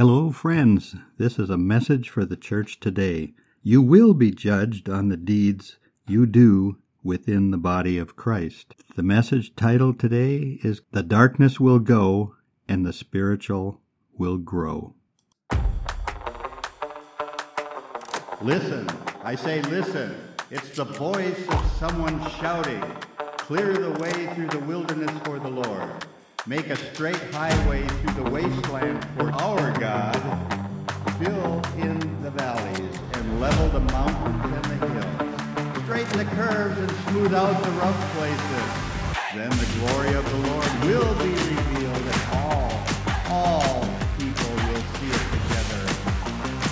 Hello, friends. This is a message for the church today. You will be judged on the deeds you do within the body of Christ. The message title today is The Darkness Will Go and the Spiritual Will Grow. Listen, I say listen. It's the voice of someone shouting, Clear the way through the wilderness for the Lord. Make a straight highway through the wasteland for our God. Fill in the valleys and level the mountains and the hills. Straighten the curves and smooth out the rough places. Then the glory of the Lord will be revealed and all, all people will see it together.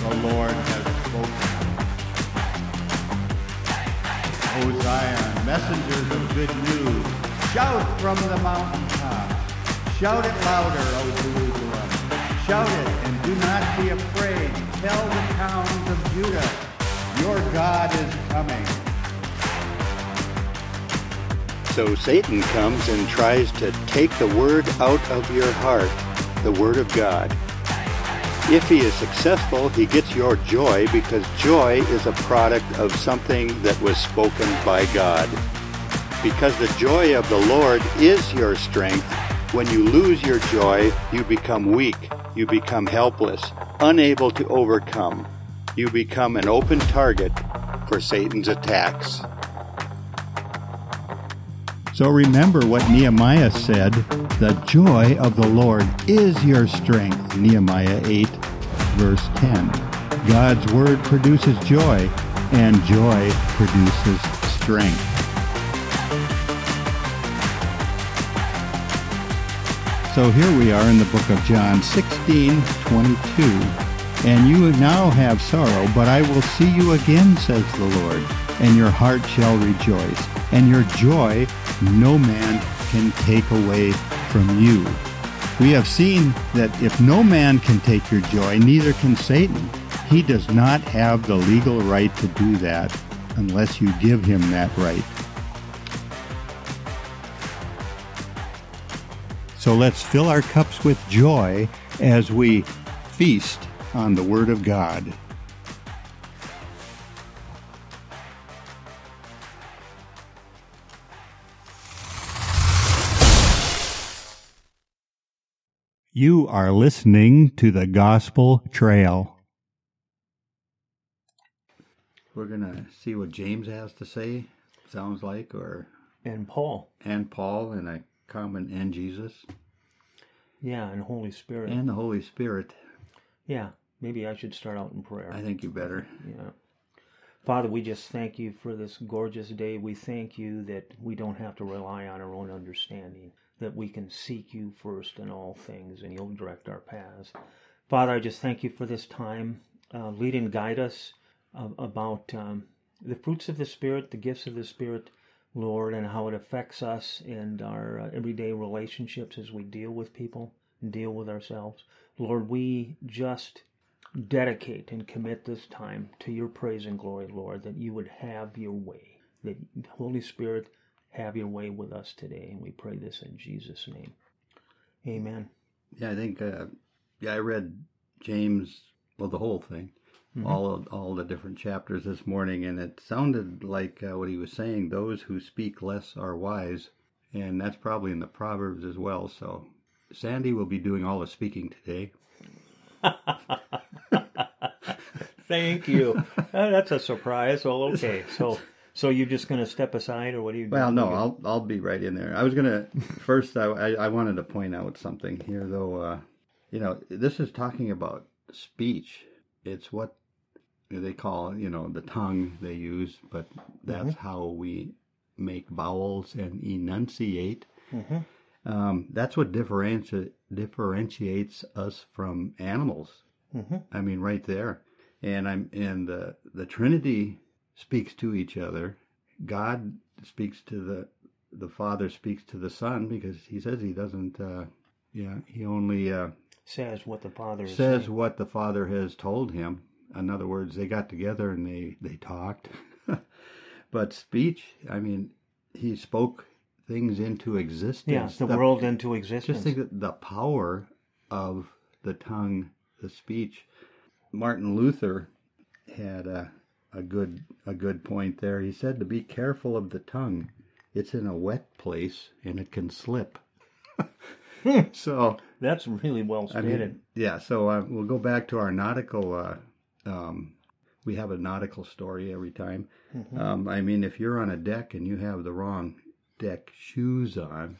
The Lord has spoken. O Zion, messengers of good news, shout from the mountaintop. Shout it louder, O Jerusalem. Shout it and do not be afraid. Tell the towns of Judah, your God is coming. So Satan comes and tries to take the word out of your heart, the word of God. If he is successful, he gets your joy because joy is a product of something that was spoken by God. Because the joy of the Lord is your strength, when you lose your joy, you become weak, you become helpless, unable to overcome. You become an open target for Satan's attacks. So remember what Nehemiah said the joy of the Lord is your strength. Nehemiah 8, verse 10. God's word produces joy, and joy produces strength. So here we are in the book of John 16, 22. And you now have sorrow, but I will see you again, says the Lord, and your heart shall rejoice, and your joy no man can take away from you. We have seen that if no man can take your joy, neither can Satan. He does not have the legal right to do that unless you give him that right. So let's fill our cups with joy as we feast on the Word of God. You are listening to the Gospel Trail. We're going to see what James has to say, sounds like, or. And Paul. And Paul, and I common and Jesus. Yeah, and Holy Spirit. And the Holy Spirit. Yeah, maybe I should start out in prayer. I think you better. Yeah. Father, we just thank you for this gorgeous day. We thank you that we don't have to rely on our own understanding, that we can seek you first in all things, and you'll direct our paths. Father, I just thank you for this time. Uh, lead and guide us uh, about um, the fruits of the Spirit, the gifts of the Spirit, Lord, and how it affects us and our uh, everyday relationships as we deal with people and deal with ourselves. Lord, we just dedicate and commit this time to your praise and glory, Lord, that you would have your way, that Holy Spirit have your way with us today. And we pray this in Jesus' name. Amen. Yeah, I think, uh, yeah, I read James, well, the whole thing mm-hmm. all of, all the different chapters this morning, and it sounded like uh, what he was saying: those who speak less are wise, and that's probably in the Proverbs as well. So, Sandy will be doing all the speaking today. Thank you. Uh, that's a surprise. Well, okay, so. So you're just going to step aside, or what are you? Well, no, I'll I'll be right in there. I was going to first. I, I wanted to point out something here, though. Uh, you know, this is talking about speech. It's what they call you know the tongue they use, but that's mm-hmm. how we make vowels and enunciate. Mm-hmm. Um, that's what differentiates differentiates us from animals. Mm-hmm. I mean, right there. And I'm and the the Trinity speaks to each other. God speaks to the the Father speaks to the Son because He says He doesn't. Uh, yeah, He only uh, says what the Father says saying. what the Father has told Him in other words, they got together and they they talked. but speech, I mean, he spoke things into existence. Yes, the, the world into existence. Just think that the power of the tongue the speech. Martin Luther had a, a good a good point there. He said to be careful of the tongue. It's in a wet place and it can slip. so That's really well I stated. mean, yeah. So uh, we'll go back to our nautical. Uh, um, we have a nautical story every time. Um, I mean, if you're on a deck and you have the wrong deck shoes on,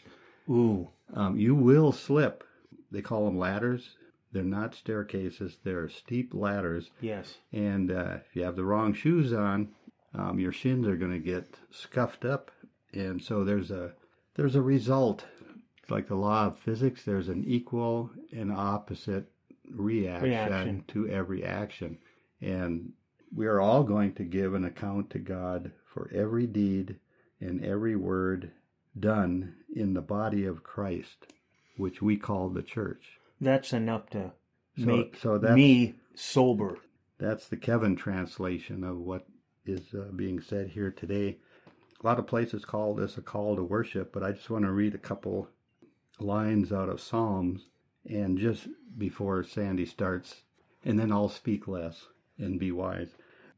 Ooh, um, you will slip. They call them ladders. They're not staircases. They're steep ladders. yes. And uh, if you have the wrong shoes on, um, your shins are going to get scuffed up. And so there's a there's a result. It's like the law of physics. There's an equal and opposite reaction, Reaction. to every action. And we are all going to give an account to God for every deed and every word done in the body of Christ, which we call the church. That's enough to So- make so that's- me sober. That's the Kevin translation of what is uh, being said here today. A lot of places call this a call to worship, but I just want to read a couple lines out of Psalms and just before Sandy starts, and then I'll speak less and be wise.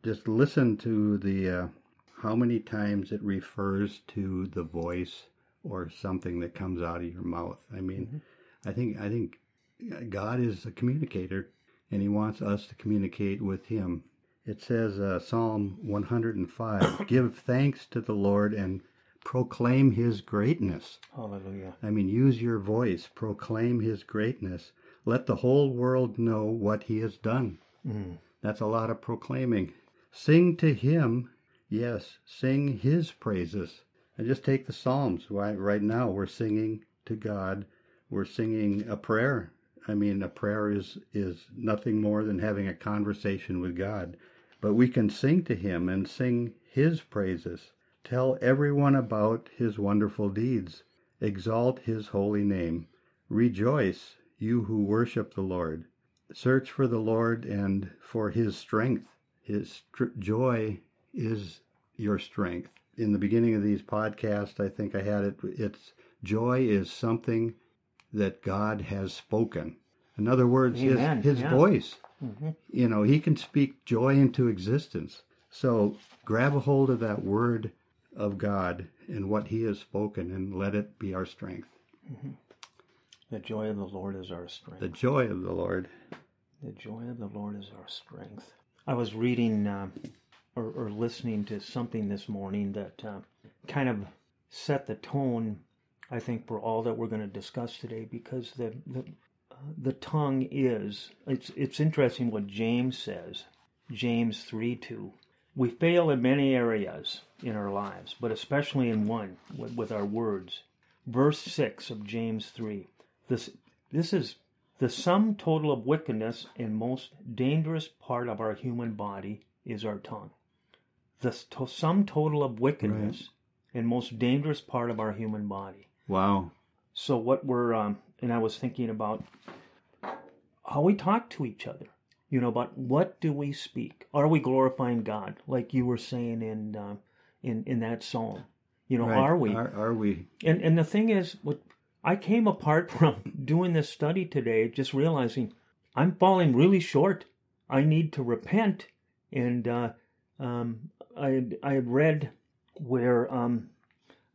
Just listen to the uh, how many times it refers to the voice or something that comes out of your mouth. I mean, I think I think God is a communicator, and He wants us to communicate with Him. It says, uh, Psalm 105, "Give thanks to the Lord and proclaim His greatness." Hallelujah. I mean, use your voice, proclaim His greatness. Let the whole world know what He has done. Mm. That's a lot of proclaiming. Sing to Him, yes, sing His praises. And just take the Psalms. Right, right now, we're singing to God. We're singing a prayer. I mean, a prayer is is nothing more than having a conversation with God. But we can sing to Him and sing His praises. Tell everyone about His wonderful deeds. Exalt His holy name. Rejoice, you who worship the Lord. Search for the Lord and for His strength. His str- joy is your strength. In the beginning of these podcasts, I think I had it. It's joy is something that God has spoken. In other words, Amen, His His yeah. voice. Mhm. You know, He can speak joy into existence. So grab a hold of that word of God and what He has spoken, and let it be our strength. The joy of the Lord is our strength. The joy of the Lord. The joy of the Lord is our strength. I was reading uh, or, or listening to something this morning that uh, kind of set the tone, I think, for all that we're going to discuss today because the, the, uh, the tongue is, it's, it's interesting what James says. James 3 2. We fail in many areas in our lives, but especially in one, with, with our words. Verse 6 of James 3. This, this is the sum total of wickedness and most dangerous part of our human body is our tongue. The to- sum total of wickedness and most dangerous part of our human body. Wow. So what we're um, and I was thinking about how we talk to each other. You know, about what do we speak? Are we glorifying God, like you were saying in uh, in in that psalm? You know, Right. are we? Are, are we? And and the thing is, what I came apart from doing this study today, just realizing I'm falling really short. I need to repent. And uh, um, I I had read where um,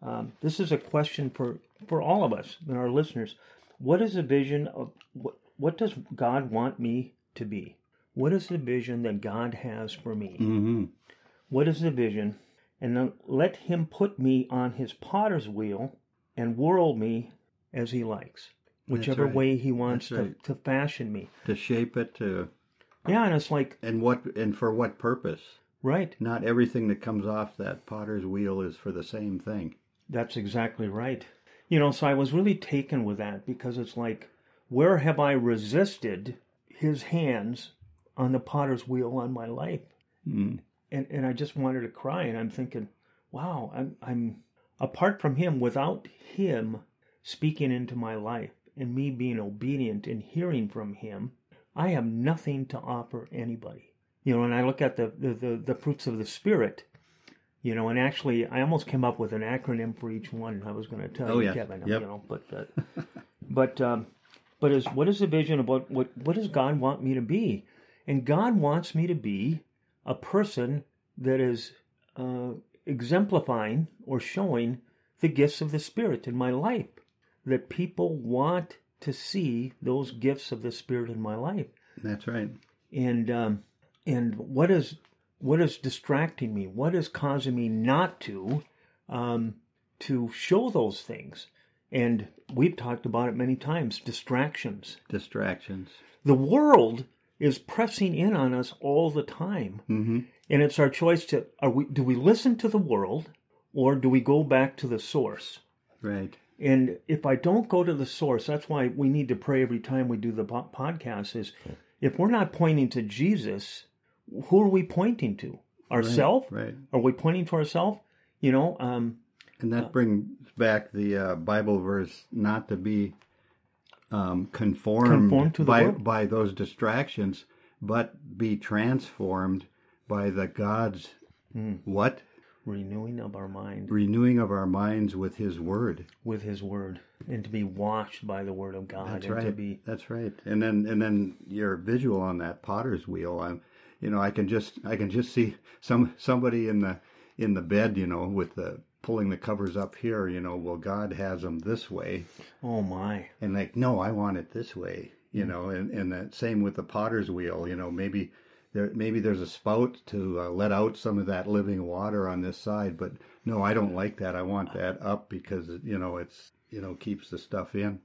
um, this is a question for for all of us and our listeners. What is the vision of what? What does God want me to be? What is the vision that God has for me? Mm-hmm. What is the vision? And then let him put me on his potter's wheel and whirl me as he likes, whichever right. way he wants to, right. to fashion me. To shape it to, Yeah, and it's like, and what, and for what purpose? right, Not everything that comes off that potter's wheel is for the same thing. that's exactly right. You know, so I was really taken with that because it's like, where have I resisted his hands on the potter's wheel on my life? Mm. and and I just wanted to cry. And I'm thinking, wow, I'm I'm apart from him, without him speaking into my life and me being obedient and hearing from him, I have nothing to offer anybody. You know, and I look at the the, the, the fruits of the spirit. You know, and actually, I almost came up with an acronym for each one. I was going to tell Oh, you, yes. Kevin. Yep. You know, but uh, but um, but is what is the vision about what what does God want me to be? And God wants me to be a person that is uh, exemplifying or showing the gifts of the Spirit in my life. That people want to see those gifts of the Spirit in my life. That's right. And um, and what is what is distracting me? What is causing me not to um, to show those things? And we've talked about it many times. Distractions. Distractions. The world is pressing in on us all the time, Mm-hmm. and it's our choice to are we do we listen to the world or do we go back to the source? Right. And if I don't go to the source, that's why we need to pray every time we do the po- podcast. Is if we're not pointing to Jesus, who are we pointing to? Ourselves? Right. Are we pointing to ourselves? You know, um, And that brings back the uh, Bible verse not to be um, conformed, Conformed to by, world. by those distractions, but be transformed by the God's Hmm. what? Renewing of our mind Renewing of our minds with His Word. with His Word, and to be washed by the Word of God, That's and right. to be That's right. And then and then your visual on that potter's wheel. I'm, you know, I can just I can just see some somebody in the in the bed, you know, with the pulling the covers up here. You know, well, God has them this way, oh my, and like, no, I want it this way. You mm. know, and and that same with the potter's wheel. You know, maybe. There, maybe there's a spout to uh, let out some of that living water on this side, but no, I don't like that. I want that up because you know it's you know keeps the stuff in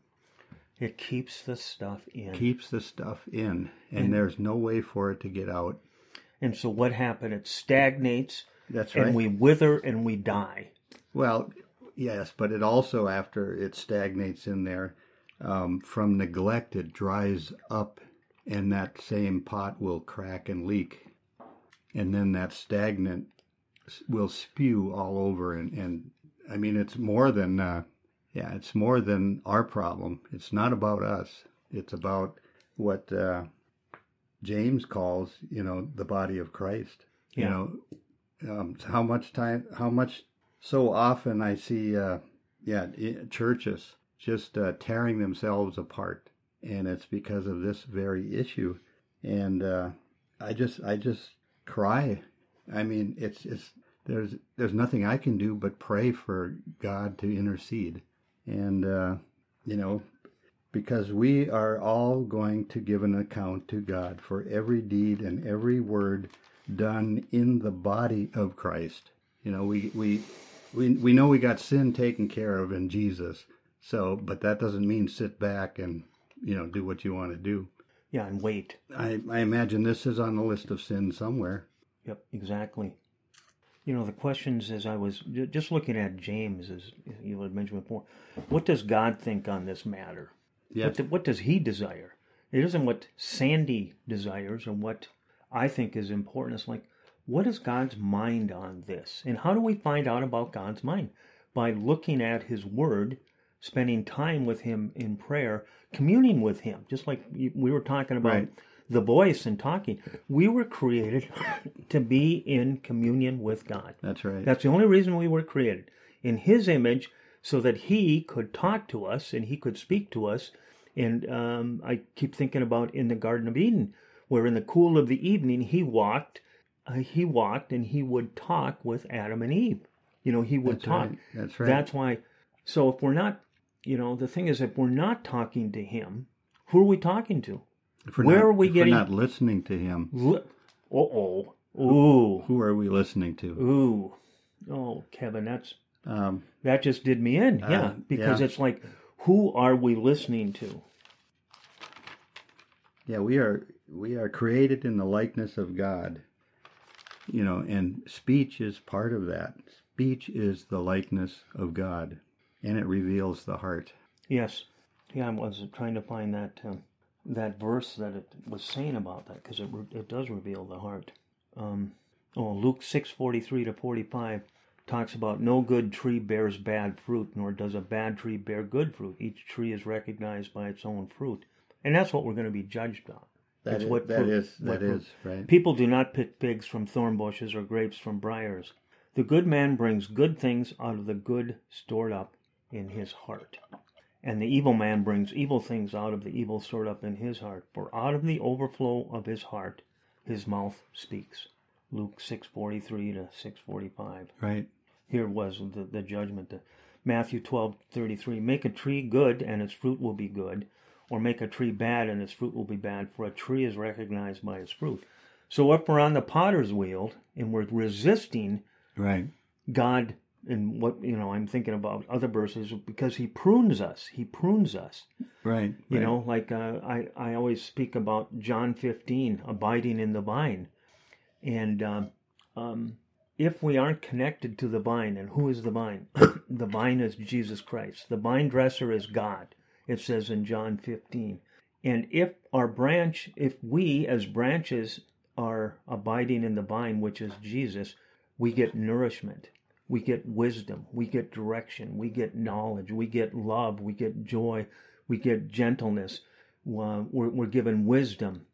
it keeps the stuff in. keeps the stuff in, and there's no way for it to get out. and so what happened? It stagnates, That's right. and we wither and we die. well, yes, but it also, after it stagnates in there, um, from neglect, it dries up, and that same pot will crack and leak, and then that stagnant will spew all over, and and I mean, it's more than. Uh, yeah, it's more than our problem. It's not about us. It's about what uh, James calls, you know, the body of Christ. You know, um, how much time, how much, so often I see, uh, yeah, churches just uh, tearing themselves apart, and it's because of this very issue. And uh, I just, I just cry. I mean, it's, it's, there's, there's nothing I can do but pray for God to intercede, and uh, you know, because we are all going to give an account to God for every deed and every word done in the body of Christ. You know, we we we we know we got sin taken care of in Jesus. So, but that doesn't mean sit back and you know do what you want to do. Yeah, and wait. I I imagine this is on the list of sins somewhere. Yep, exactly. You know, the questions as I was just looking at James, as you had mentioned before, what does God think on this matter? What, Yes. do- what does He desire? It isn't what Sandy desires or what I think is important. It's like, what is God's mind on this? And how do we find out about God's mind? By looking at His Word, spending time with Him in prayer, communing with Him, just like we were talking about Right. the voice and talking. We were created to be in communion with God. That's right. That's the only reason we were created in His image, so that He could talk to us and He could speak to us. And um, I keep thinking about in the Garden of Eden, where in the cool of the evening He walked, uh, He walked, and He would talk with Adam and Eve. You know, He would That's talk. right. That's right. That's why. So if we're not, you know, the thing is, if we're not talking to Him, who are we talking to? If we're where not- are we getting- We're not listening to Him. Uh oh. Ooh. Who are we listening to? Ooh. Oh, Kevin, that's Um, that just did me in. Yeah, Uh, because yeah. it's like, who are we listening to? Yeah, we are we are created in the likeness of God. You know, and speech is part of that. Speech is the likeness of God, and it reveals the heart. Yes. Yeah, I was trying to find that um, that verse that it was saying about that because it it does reveal the heart. Um, oh, Luke six forty three to forty five talks about no good tree bears bad fruit, nor does a bad tree bear good fruit. Each tree is recognized by its own fruit, and that's what we're going to be judged on. That It's is, what that fruit- is what that fruit. right. People do not pick figs from thorn bushes or grapes from briars. The good man brings good things out of the good stored up in his heart. And the evil man brings evil things out of the evil stored up in his heart. For out of the overflow of his heart, his mouth speaks. Luke 6:43 to 6:45. Right. Here was the, the judgment. The, Matthew 12:33. Make a tree good, and its fruit will be good, or make a tree bad, and its fruit will be bad. For a tree is recognized by its fruit. So if we're on the potter's wheel and we're resisting Right. God and what you know, I'm thinking about other verses because He prunes us. He prunes us. Right. You right. know, like uh, I I always speak about John 15, abiding in the vine, and um, um, if we aren't connected to the vine, and who is the vine? the vine is Jesus Christ. The vine dresser is God. It says in John 15. And if our branch, if we as branches are abiding in the vine, which is Jesus, we get nourishment, we get wisdom, we get direction, we get knowledge, we get love, we get joy, we get gentleness, we're, we're given wisdom,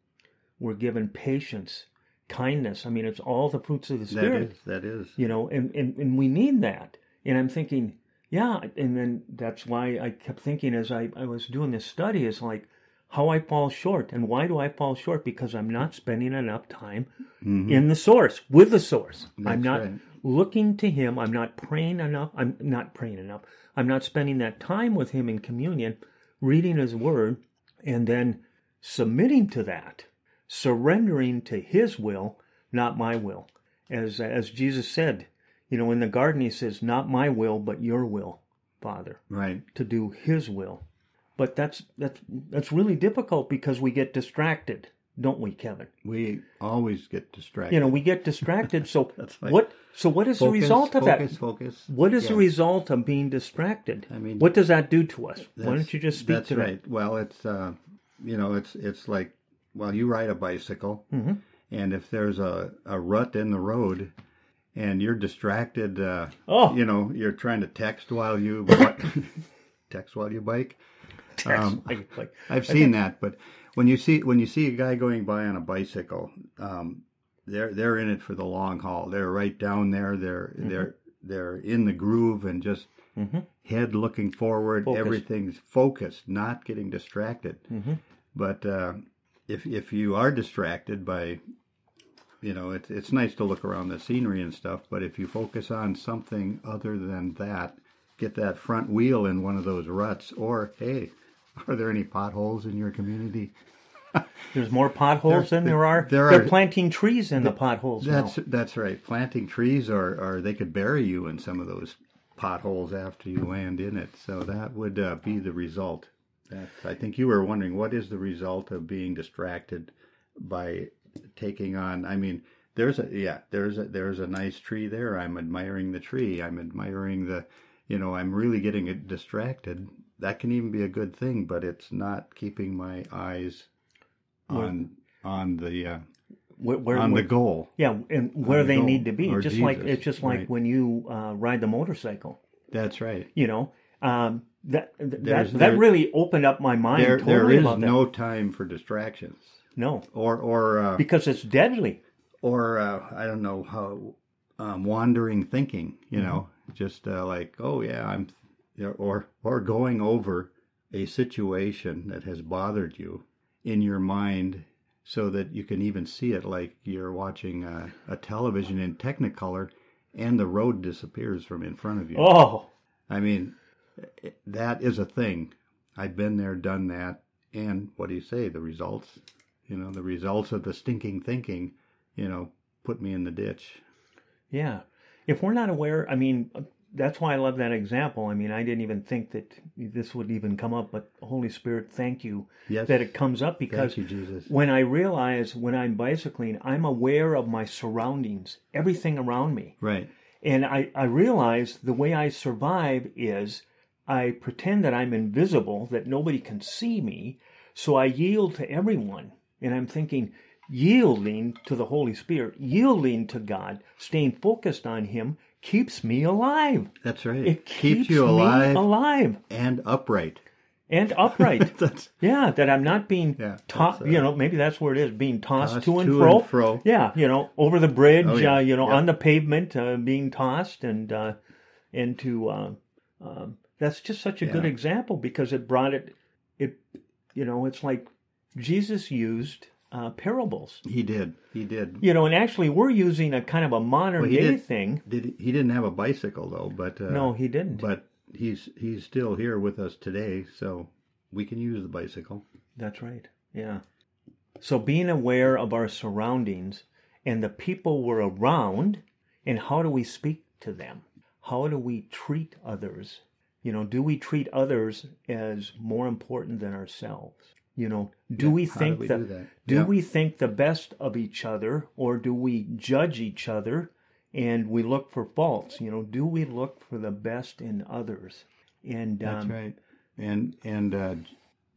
we're given patience, kindness. I mean, it's all the fruits of the Spirit is. That is. you know and, and and we need that and i'm thinking yeah and then that's why i kept thinking as i, I was doing this study is like how i fall short and why do i fall short because i'm not spending enough time in the source with the source i'm Mm-hmm. Not right. Looking to him i'm not praying enough i'm not praying enough i'm not spending that time with him in communion reading his word and then submitting to that surrendering to his will not my will as as Jesus said, you know, in the garden he says, "Not my will, but your will, Father, Right. to do his will." But that's that's that's really difficult because we get distracted, don't we, Kevin? We always get distracted. You know, we get distracted. So right. what so what is the result of focus, that? Focus. What is the result of being distracted? I mean, what does that do to us? Why don't you just speak that's to right. Well, it's uh, you know, it's it's like well, you ride a bicycle, Mm-hmm. and if there's a a rut in the road, and you're distracted, uh, Oh. you know, you're trying to text while you text while you bike. um, Like- like- I've seen that, but when you see when you see a guy going by on a bicycle, um, they're they're in it for the long haul. They're right down there. They're Mm-hmm. they're they're in the groove and just head looking forward. Focused. Everything's focused, not getting distracted. Mm-hmm. But uh, if if you are distracted by, you know, it's it's nice to look around the scenery and stuff. But if you focus on something other than that, get that front wheel in one of those ruts, or hey, are there any potholes in your community? There's more potholes There- than there are. there They're are- planting trees in the potholes That's now. that's right. Planting trees, or or they could bury you in some of those potholes after you land in it. So that would uh, be the result. That I think you were wondering what is the result of being distracted by taking on. I mean, there's a yeah, there's a there's a nice tree there. I'm admiring the tree. I'm admiring the, you know, I'm really getting it distracted. That can even be a good thing, but it's not keeping my eyes on on the uh, Where, where, on the goal. Yeah, and where the they goal, need to be. or Just like it's just like right. when you uh, ride the motorcycle. That's right. You know, um, that There's- that, there- that really opened up my mind There, totally there is no time for distractions, No, or or uh, because it's deadly. or uh, I don't know how um, wandering thinking. Mm-hmm. You know, just uh, like oh yeah, I'm, or or going over a situation that has bothered you in your mind, so that you can even see it like you're watching a, a television in Technicolor, and the road disappears from in front of you. Oh, I mean, that is a thing. I've been there, done that, and what do you say? The results, you know, the results of the stinking thinking, you know, put me in the ditch. yeah. If we're not aware, I mean, that's why I love that example. I mean, I didn't even think that this would even come up, but Holy Spirit, thank you Yes, that it comes up because you, when I realize when I'm bicycling, I'm aware of my surroundings, everything around me. Right, And I, I realize the way I survive is I pretend that I'm invisible, that nobody can see me. So I yield to everyone. And I'm thinking, yielding to the Holy Spirit, yielding to God, staying focused on Him keeps me alive. that's right. It keeps, you alive alive and upright. and upright. That's yeah, that I'm not being Yeah, tossed, uh, you know, maybe that's where it is, being tossed, tossed to and to fro. and fro. Yeah, you know, over the bridge, Oh, yeah. uh, you know, Yeah. on the pavement, uh, being tossed and uh, and to uh, um, That's just such a good example because it brought it. It, you know, it's like Jesus used uh, parables. He did. He did. You know, and actually, we're using a kind of a modern Well, day did- thing. Did he, he didn't have a bicycle though, but uh, no, he didn't. but he's he's still here with us today, so we can use the bicycle. That's right. Yeah. So being aware of our surroundings and the people we're around, and how do we speak to them? How do we treat others? You know, do we treat others as more important than ourselves? You know, do Yeah, we how do think we that do do Yeah. we think the best of each other or do we judge each other and we look for faults? You know, do we look for the best in others? And That's um, right. And and uh,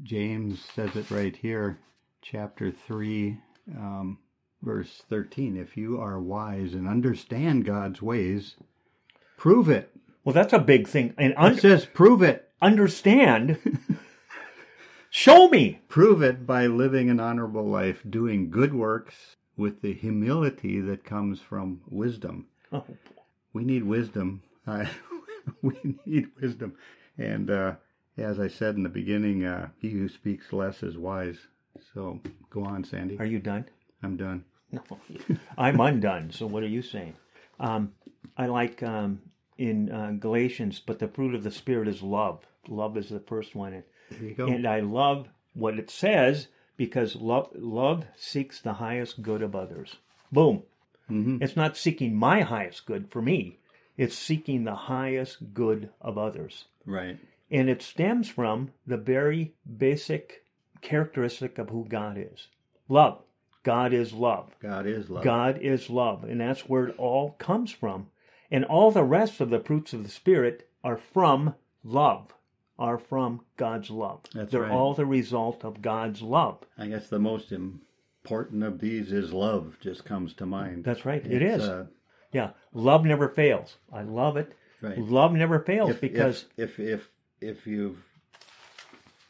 James says it right here, chapter three, um, verse thirteen. If you are wise and understand God's ways, prove it. well, that's a big thing. And un- It says prove it. understand. Show me. Prove it by living an honorable life, doing good works with the humility that comes from wisdom. Oh, We need wisdom. I, we need wisdom. And uh, as I said in the beginning, uh, he who speaks less is wise. So go on, Sandy. are you done? I'm done. No, I'm undone. So what are you saying? Um, I like um, in uh, Galatians, but the fruit of the spirit is love. Love is the first one, There you go. and I love what it says because love love seeks the highest good of others. Boom. Mhm. It's not seeking my highest good for me. It's seeking the highest good of others. Right. And it stems from the very basic characteristic of who God is love. God is love. God is love. God is love. And that's where it all comes from. And all the rest of the fruits of the Spirit are from love, are from God's love. That's They're right. all the result of God's love. I guess the most important of these is love. Just comes to mind. That's right. It It's, uh, yeah. Love never fails. I love it. right. Love never fails if, because if, if if if you've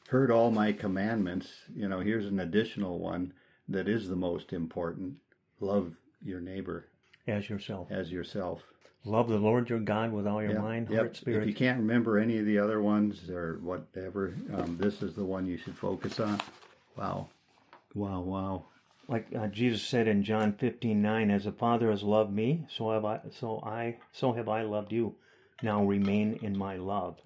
heard all my commandments, you know, here's an additional one that is the most important. Love your neighbor as yourself. as yourself. Love the Lord your God with all your mind, yep. heart, spirit. If you can't remember any of the other ones or whatever, um, this is the one you should focus on. Wow, wow, wow. like uh, Jesus said in John fifteen nine, as the Father has loved me, so have I. So I. So have I loved you. Now remain in my love.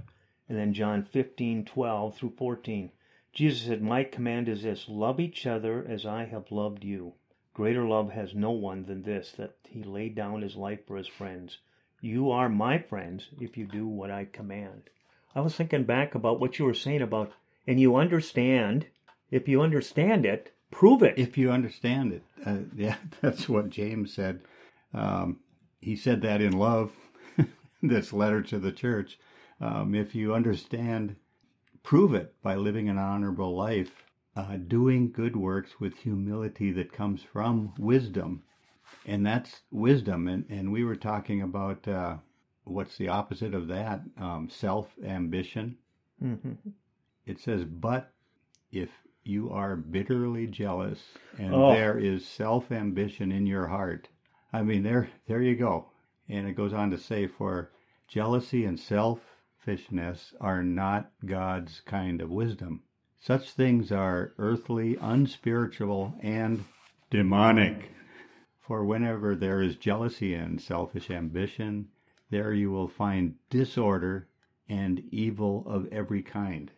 And then John fifteen twelve through fourteen, Jesus said, "My command is this: love each other as I have loved you. Greater love has no one than this, that he laid down his life for his friends. You are my friends if you do what I command." I was thinking back about what you were saying about, and you understand. If you understand it, prove it. If you understand it, uh, yeah, that's what James said. Um, he said that in love, this letter to the church. Um, if you understand, prove it by living an honorable life, uh, doing good works with humility that comes from wisdom. And that's wisdom. And, and we were talking about uh, what's the opposite of that? Um, Self ambition. hmm It says, but if you are bitterly jealous and Oh. there is self ambition in your heart, I mean, there, there you go. And it goes on to say, for jealousy and selfishness are not God's kind of wisdom. Such things are earthly, unspiritual, and demonic. For whenever there is jealousy and selfish ambition, there you will find disorder and evil of every kind.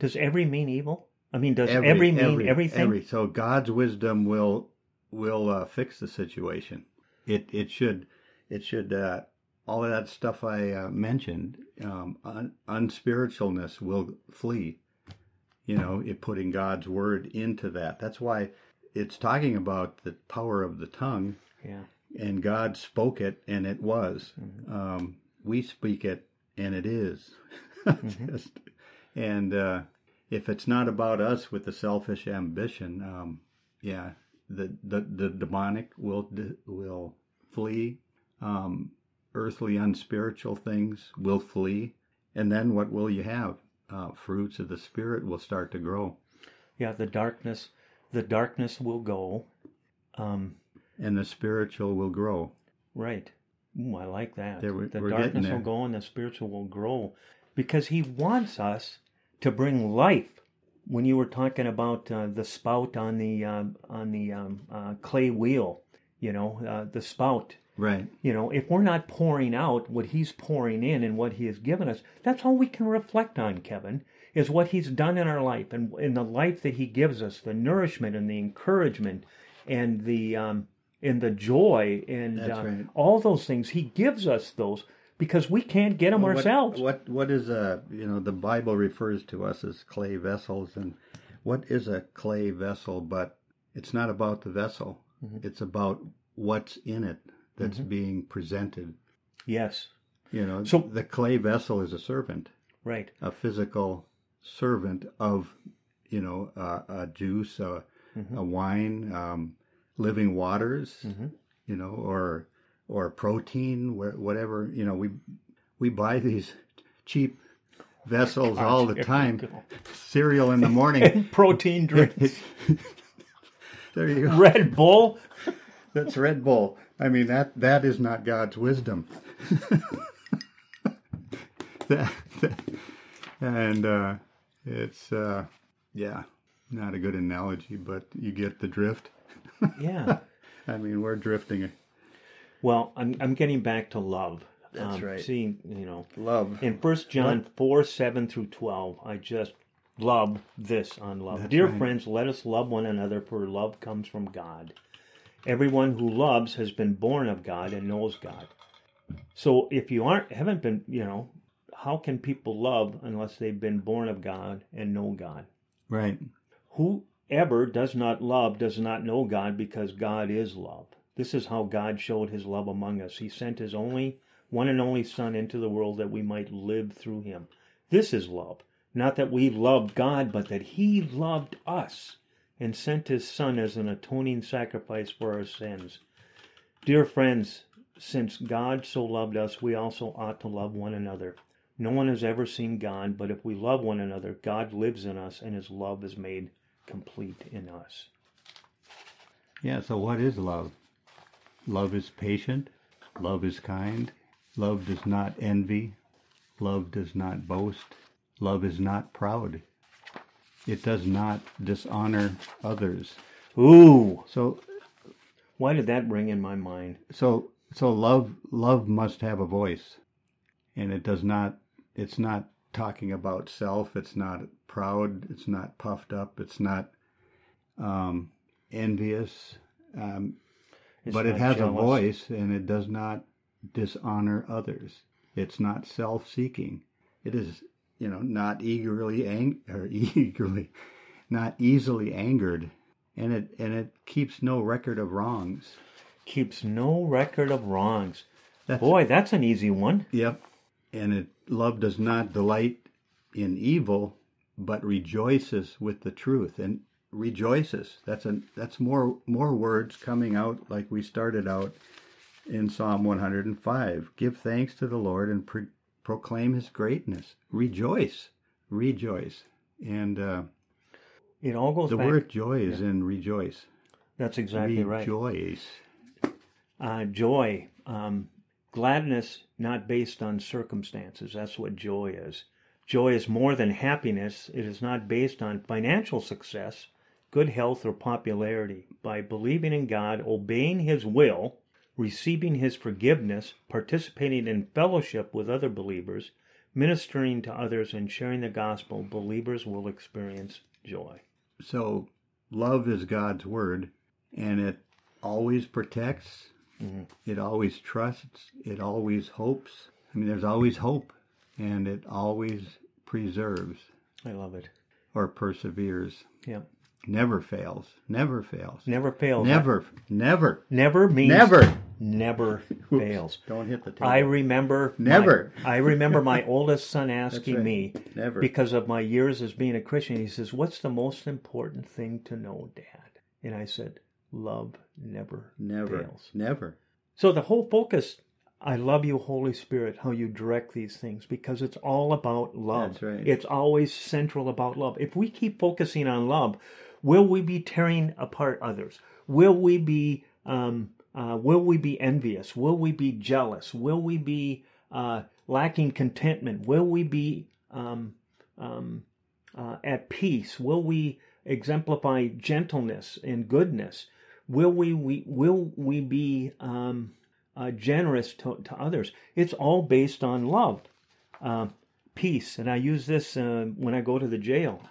Does every mean evil? I mean, does every, mean everything? every- so God's wisdom will will uh, fix the situation. It it should it should uh, all of that stuff I uh, mentioned. Um, un, unspiritualness will flee. You know, it putting God's word into that. That's why it's talking about the power of the tongue Yeah. and God spoke it, and it was. Mm-hmm. Um, we speak it, and it is. Mm-hmm. Just- and uh, if it's not about us with the selfish ambition, um, yeah, the, the the demonic will will flee. Um, earthly, unspiritual things will flee, and then what will you have? Uh, fruits of the spirit will start to grow, Yeah, the darkness, the darkness will go. Um, and the spiritual will grow. right. Ooh, I like that. There the darkness will go and the spiritual will grow. because He wants us to bring life. When you were talking about uh, the spout on the um on the um, uh, clay wheel, you know, uh, the spout. Right. You know, if we're not pouring out what He's pouring in and what He has given us, that's all we can reflect on, Kevin, is what He's done in our life and in the life that He gives us, the nourishment and the encouragement and the um, and the joy and uh, right. all those things. He gives us those because we can't get them What- ourselves. What, what is a you know the Bible refers to us as clay vessels, and what is a clay vessel? But it's not about the vessel; Mm-hmm. it's about what's in it that's being presented. Yes, You know, So- the clay vessel is a servant, right. a physical servant of you know uh, a juice, a, Mm-hmm. a wine, um, living waters, Mm-hmm. you know, or or protein, whatever. You know, we we buy these cheap vessels all the time. Cereal in the morning. Protein drinks, there you go. Red Bull. That's Red Bull. I mean that that is not God's wisdom. That- that- and uh, it's uh, yeah, not a good analogy, but you get the drift. Yeah. I mean, we're drifting. Well, I'm I'm getting back to love. That's um, right. See, you know, Love. in First John four seven through twelve, I just love this on love. Dear right. friends, let us love one another, for love comes from God. Everyone who loves has been born of God and knows God. So if you aren't haven't been, you know, how can people love unless they've been born of God and know God? Right. Whoever does not love does not know God because God is love. This is how God showed his love among us. He sent his only one and only Son into the world that we might live through him. This is love. Not that we loved God, but that he loved us and sent his Son as an atoning sacrifice for our sins. Dear friends, since God so loved us, we also ought to love one another. No one has ever seen God, but if we love one another, God lives in us and his love is made complete in us. Yeah, so what is love? Love is patient. Love is kind. Love does not envy. Love does not boast. Love is not proud. It does not dishonor others. Ooh, So why did that ring in my mind? so so love love must have a voice. And it does not it's not talking about self, it's not proud, it's not puffed up, it's not um envious. Um It's but it has a voice and it does not dishonor others. It's not self-seeking. It is, you know, not eagerly ang- or eagerly, not easily angered, and it and it keeps no record of wrongs. Keeps no record of wrongs. That's, Boy, that's an easy one. Yep. And it love does not delight in evil, but rejoices with the truth and rejoices. That's a that's more more words coming out like we started out in Psalm 105. Give thanks to the Lord and pro- proclaim His greatness. Rejoice, rejoice, and uh, It all goes the back. word joy is in rejoice. That's exactly right. rejoice. Uh, joy, um, gladness, not based on circumstances. That's what joy is. Joy is more than happiness. It is not based on financial success, good health, or popularity. By believing in God, obeying His will, receiving His forgiveness, participating in fellowship with other believers, ministering to others, and sharing the gospel, believers will experience joy. So, love is God's word, and it always protects, mm-hmm. it always trusts, it always hopes. I mean, there's always hope, and it always preserves I love it. or perseveres. Yeah. Never fails. Never fails. Never fails. Never. Never. Never means Never. Never fails. Don't hit the table. I remember my- Never. I remember my oldest son asking right. me Never. because of my years as being a Christian. He says, "What's the most important thing to know, Dad?" And I said, "Love never, Never. fails." Never. So the whole focus, I love you, Holy Spirit, how you direct these things because it's all about love. That's right. It's always central about love. If we keep focusing on love, will we be tearing apart others? Will we be um, uh, will we be envious? Will we be jealous? Will we be uh, lacking contentment? Will we be um, um, uh, at peace? Will we exemplify gentleness and goodness? Will we, we will we be um, uh, generous to, to others? It's all based on love, uh, peace, and I use this uh, when I go to the jail.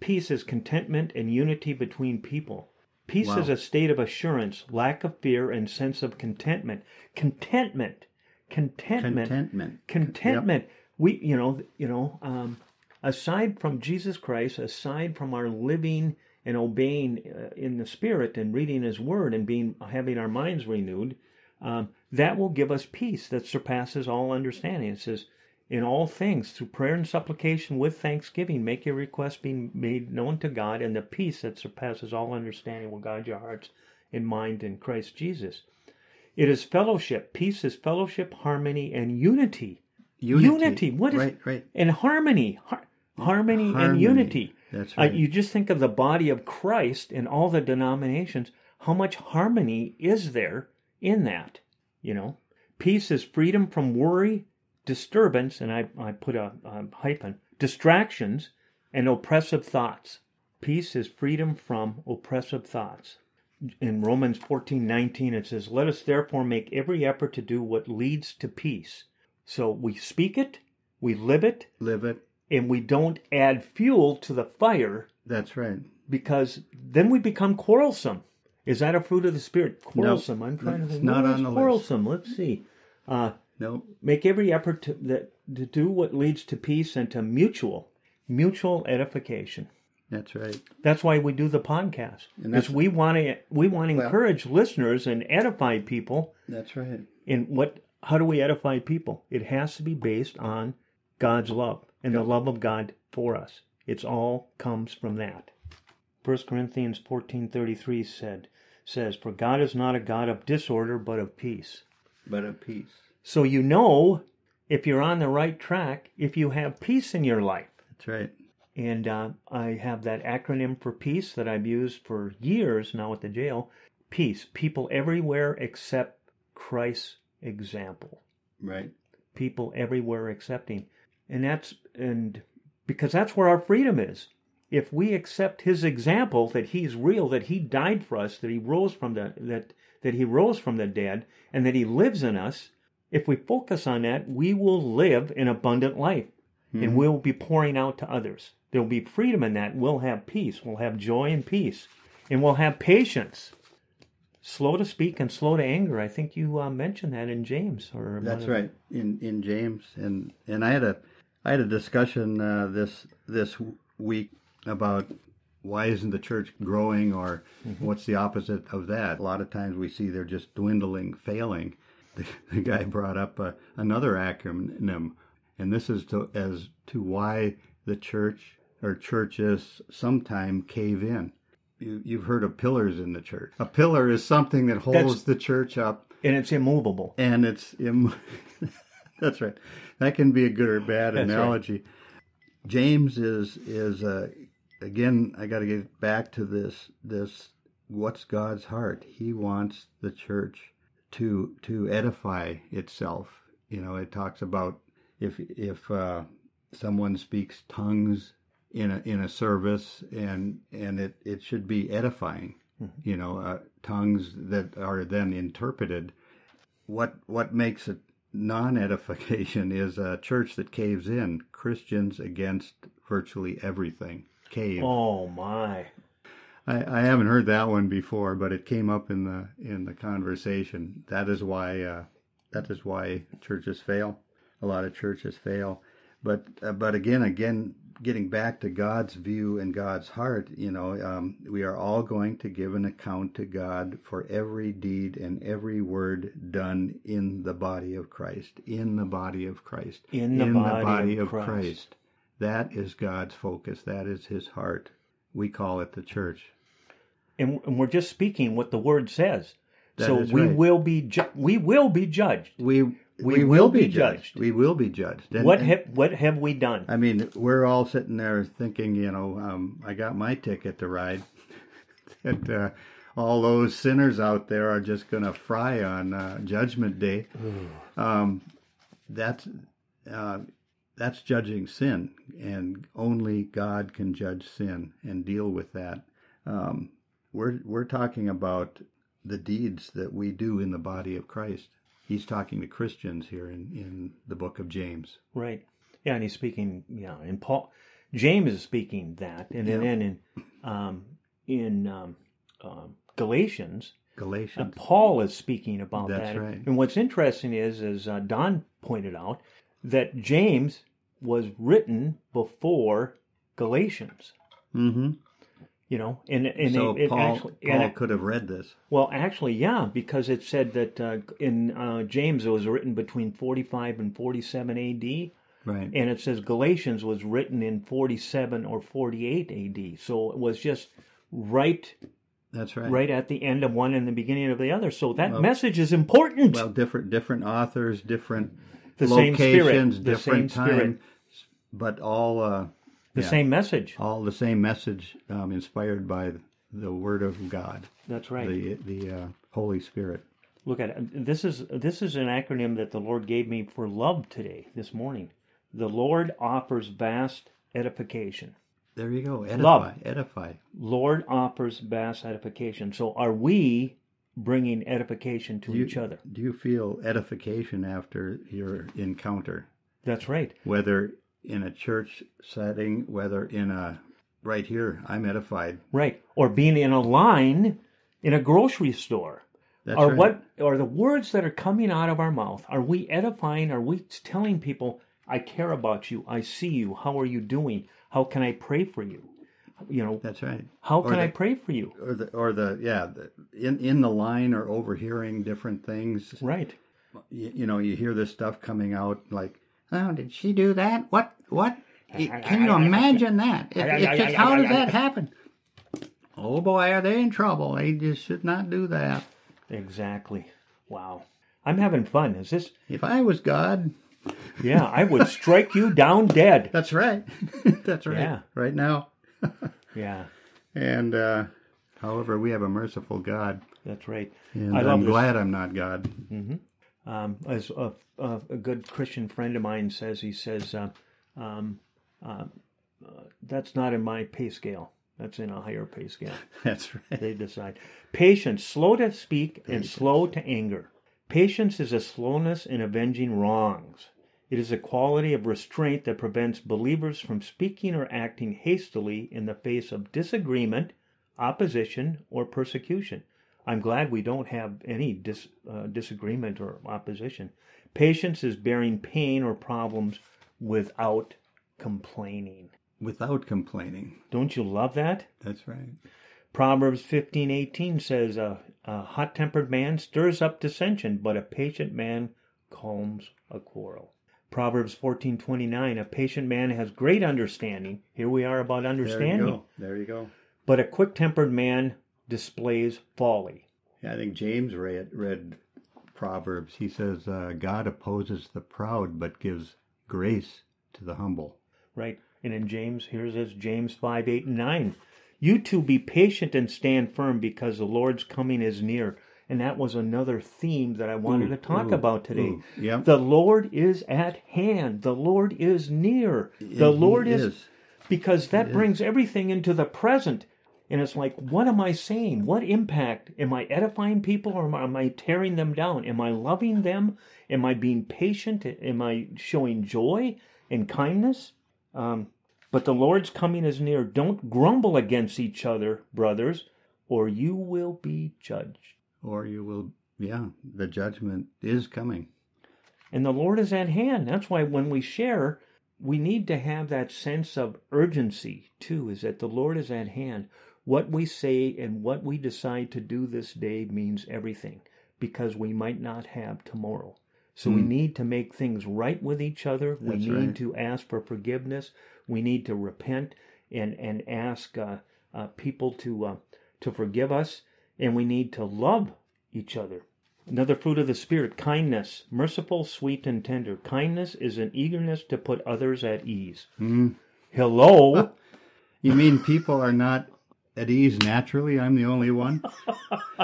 Peace is contentment and unity between people. Peace Wow. is a state of assurance, lack of fear, and sense of contentment. Contentment, contentment, Contentment. contentment. We, you know, you know, um, aside from Jesus Christ, aside from our living and obeying uh, in the Spirit and reading His Word and being having our minds renewed, um, that will give us peace that surpasses all understanding. It says, "In all things, through prayer and supplication with thanksgiving, make your requests be made known to God, and the peace that surpasses all understanding will guide your hearts and mind in Christ Jesus." It is fellowship. Peace is fellowship, harmony, and unity. Unity. What is Right, right. and harmony, har- harmony, and unity. That's Uh, you just think of the body of Christ and all the denominations. How much harmony is there in that? You know, peace is freedom from worry, disturbance, and I, I put a, a hyphen, distractions, and oppressive thoughts. Peace is freedom from oppressive thoughts. In Romans fourteen nineteen, it says, Let us therefore make every effort to do what leads to peace. So we speak it, we live it, Live it. and we don't add fuel to the fire That's right. because then we become quarrelsome. Is that a fruit of the spirit? Quarrelsome. I'm trying to think. not on the list. quarrelsome. Let's see. Uh, No. make every effort to that to do what leads to peace and to mutual mutual edification. That's right. That's why we do the podcast. Because we want to we want to Well- encourage listeners and edify people. That's right. In what? How do we edify people? It has to be based on God's love and the love of God for us. It's all comes from that. 1 Corinthians 14:33 said says, "For God is not a God of disorder, but of peace." But of peace. So you know if you're on the right track if you have peace in your life. That's right. And uh, I have that acronym for peace that I've used for years now at the jail. Peace. People everywhere accept Christ's example. Right. People everywhere accepting. And that's and because that's where our freedom is. If we accept his example that he's real, that he died for us, that he rose from the that that he rose from the dead, and that he lives in us, if we focus on that, we will live an abundant life and we'll be pouring out to others. There'll be freedom in that. We'll have peace. We'll have joy and peace. And we'll have patience. Slow to speak and slow to anger. I think you uh, mentioned that in James. Or That's right. In in James and and I had a I had a discussion uh, this this week about why isn't the church growing or what's the opposite of that? A lot of times we see they're just dwindling, failing. The, the guy brought up uh, another acronym, and this is to as to why the church or churches sometime cave in. You, you've heard of pillars in the church. A pillar is something that holds That's- the church up And it's immovable. and it's Im- that's right. That can be a good or bad That's right. analogy. James is is uh, again. I got to get back to this. This what's God's heart? He wants the church to to edify itself. You know, it talks about if if uh, someone speaks tongues in a in a service and and it it should be edifying. You know, uh, tongues that are then interpreted what what makes it non-edification is a church that caves in christians against virtually everything cave Oh my. I, I haven't heard that one before but it came up in the in the conversation. That is why uh, that is why churches fail. A lot of churches fail. But uh, but again again getting back to god's view and god's heart you know um, we are all going to give an account to god for every deed and every word done in the body of christ in the body of christ In the body of Christ. that is god's focus. That is his heart. We call it the church And, and we're just speaking what the word says. That so we right. will be ju- we will be judged. we We will be judged. we will be judged And- what have what have we done? I mean, we're all sitting there thinking, you know, um, I got my ticket to ride. that uh, all those sinners out there are just going to fry on uh, Judgment Day. um, that's uh, that's judging sin, and only God can judge sin and deal with that. Um, we're we're talking about the deeds that we do in the body of Christ. He's talking to Christians here in, in the book of James. Right. Yeah, and he's speaking. Yeah, and Paul, James is speaking that, and Yeah. then in um, in um, um, Galatians, uh, Paul is speaking about That's that. right. And what's interesting is, as uh, Don pointed out, that James was written before Galatians. Mm-hmm. You know, and and So it, it Paul, actually, Paul and it- could have read this. well, actually, yeah, because it said that uh, in uh, James it was written between 45 and 47 A.D. Right. and it says Galatians was written in 47 or 48 AD. So it was just right That's right. right at the end of one and the beginning of the other. So that Well- message is important. Well, different different authors, different The same spirit, locations, the different same spirit. but all uh, the yeah. same message. all the same message, um, inspired by the Word of God, That's right. the the uh, Holy Spirit. Look at it. This is this is an acronym that the Lord gave me for love today, this morning. The Lord offers vast edification. There you go. Edify, Love. edify. Lord offers vast edification. So are we bringing edification to you, each other? Do you feel edification after your encounter, That's right. whether in a church setting, whether in a right here, I'm edified. Right. Or being in a line in a grocery store. That's are right. what are the words that are coming out of our mouth? Are we edifying? Are we telling people, I care about you, I see you, how are you doing? How can I pray for you? You know, That's right. how Or can I pray for you? Or the or the yeah, the, in in the line or overhearing different things. Right. you, you know, you hear this stuff coming out like, oh, did she do that? What? What? Can you imagine that? It, it's just, how does that happen? Oh boy, are they in trouble? They just should not do that. Exactly. Wow. I'm having fun. Is this If I was God, yeah, I would strike you down dead. that's right. that's right. Yeah. Right now. Yeah, And uh, however, we have a merciful God, that's right. and I love I'm this. glad I'm not God. Um, as a, a, a good Christian friend of mine says, he says, uh, um, uh, uh, that's not in my pay scale. That's in a higher pay scale. That's right. They decide. Patience, slow to speak and slow to anger. Patience is a slowness in avenging wrongs. It is a quality of restraint that prevents believers from speaking or acting hastily in the face of disagreement, opposition, or persecution. I'm glad we don't have any dis, uh, disagreement or opposition. Patience is bearing pain or problems without complaining. Without complaining. Don't you love that? That's right. Proverbs fifteen eighteen says, a, a hot tempered man stirs up dissension, but a patient man calms a quarrel. Proverbs fourteen twenty nine, a patient man has great understanding. Here we are about understanding. There you go. There you go. But a quick tempered man displays folly. Yeah, I think James read, read Proverbs. He says, uh, God opposes the proud but gives grace to the humble. Right? And in James, here's this James 5, 8, and 9. You two be patient and stand firm because the Lord's coming is near. And that was another theme that I wanted to talk ooh, about today. ooh. The Lord is at hand. The Lord is near. The he Lord is, is. because that brings everything into the present. And it's like, what am I saying? What impact? Am I edifying people or am I, tearing them down? Am I loving them? Am I being patient? Am I showing joy and kindness? Um, but the Lord's coming is near. Don't grumble against each other, brothers, or you will be judged. Or you will, yeah, the judgment is coming. And the Lord is at hand. That's why when we share, we need to have that sense of urgency too, is that the Lord is at hand. What we say and what we decide to do this day means everything because we might not have tomorrow. So we need to make things right with each other. We need right. to ask for forgiveness. We need to repent and and ask uh, uh, people to uh, to forgive us, and we need to love each other. Another fruit of the Spirit, kindness, merciful, sweet, and tender. Kindness is an eagerness to put others at ease. Hello. You mean people are not at ease naturally? I'm the only one?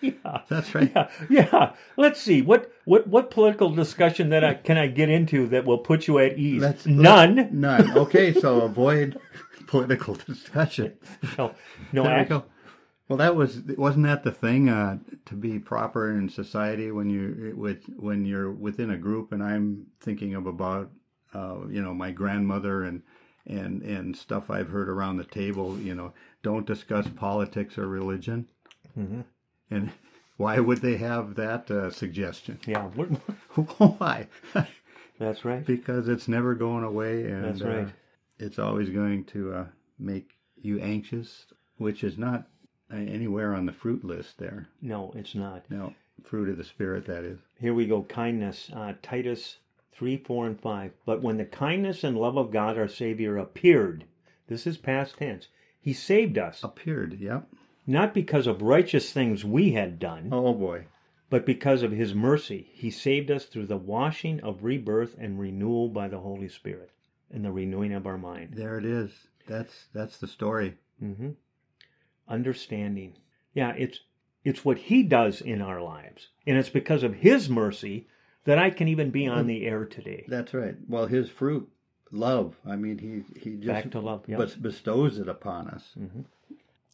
yeah, That's right. Yeah, yeah. Let's see. What what what political discussion that I can I get into that will put you at ease? Let's- None. None. Okay, so avoid political discussion. No, no. There we go. Well, that was wasn't that the thing uh, to be proper in society when you with when you're within a group, and I'm thinking of about uh, you know my grandmother and and and stuff I've heard around the table. You know, don't discuss politics or religion. Mhm. And why would they have that uh, suggestion? Yeah, why? that's right. because it's never going away, and That's uh, it's always going to uh, make you anxious, which is not uh, anywhere on the fruit list there. No, it's not. No, fruit of the spirit, that is. Here we go. Kindness. Uh, Titus 3, 4, and 5. But when the kindness and love of God our Savior appeared, this is past tense, He saved us, Appeared, yep. not because of righteous things we had done, Oh boy. but because of His mercy. He saved us through the washing of rebirth and renewal by the Holy Spirit and the renewing of our mind. There it is. That's that's the story. hmm Understanding. Yeah, it's it's what He does in our lives, and it's because of His mercy that I can even be on the air today. That's right. Well, his fruit, love. I mean, he he just Back to love, yeah. bestows it upon us. Mm-hmm.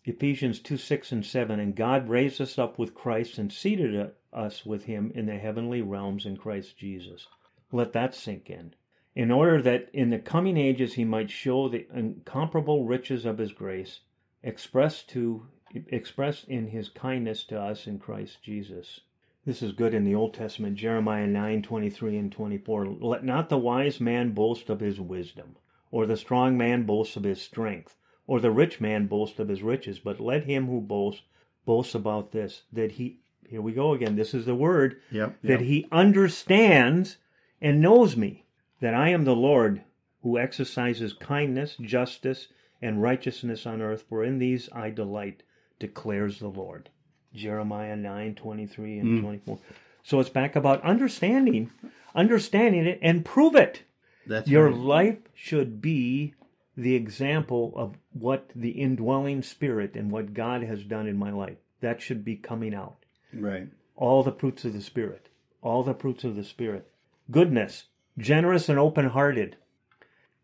Ephesians 2 6 and 7. And God raised us up with Christ and seated us with him in the heavenly realms in Christ Jesus. Let that sink in. In order that in the coming ages he might show the incomparable riches of his grace, expressed to expressed in his kindness to us in Christ Jesus. This is good in the Old Testament, Jeremiah nine twenty three and 24. Let not the wise man boast of his wisdom, or the strong man boast of his strength, or the rich man boast of his riches, but let him who boasts boast about this, that he, here we go again, this is the word, Yep. that he understands and knows me, that I am the Lord who exercises kindness, justice, and righteousness on earth, for in these I delight, declares the Lord. Jeremiah nine twenty three and mm. 24. So it's back about understanding, understanding it, and prove it. That's Your right. life should be the example of what the indwelling spirit and what God has done in my life. That should be coming out. right. All the fruits of the Spirit. All the fruits of the Spirit. Goodness, generous and open hearted.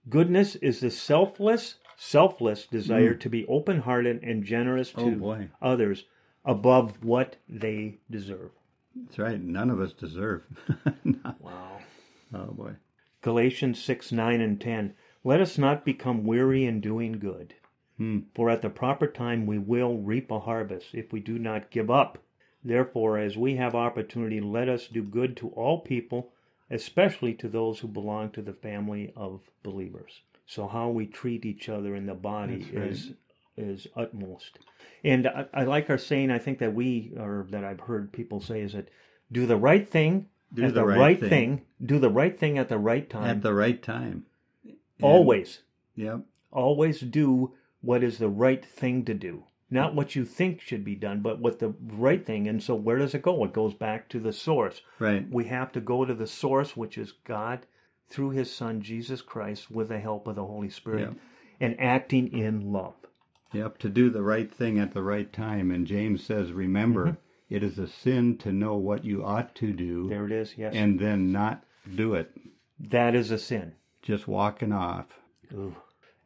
Goodness is the selfless, selfless desire mm. to be open hearted and generous to Oh others above what they deserve. That's right. None of us deserve. Wow. oh boy. Galatians 6, 9, and 10. Let us not become weary in doing good, Hmm. for at the proper time we will reap a harvest if we do not give up. Therefore, as we have opportunity, let us do good to all people, especially to those who belong to the family of believers. So, how we treat each other in the body right. is is utmost. And I, I like our saying. I think that we, or that I've heard people say, is that do the right thing Do at the the, right right, thing. thing. Do the right thing at the right time. At the right time. And- always, Yep. always do what is the right thing to do. Not what you think should be done, but what the right thing. And so, where does it go? It goes back to the source. Right. We have to go to the source, which is God through his Son, Jesus Christ, with the help of the Holy Spirit, and acting in love. Yep, to do the right thing at the right time. And James says, remember, Mm-hmm. it is a sin to know what you ought to do There it is, yes. and then not do it. that is a sin. Just walking off. Ooh.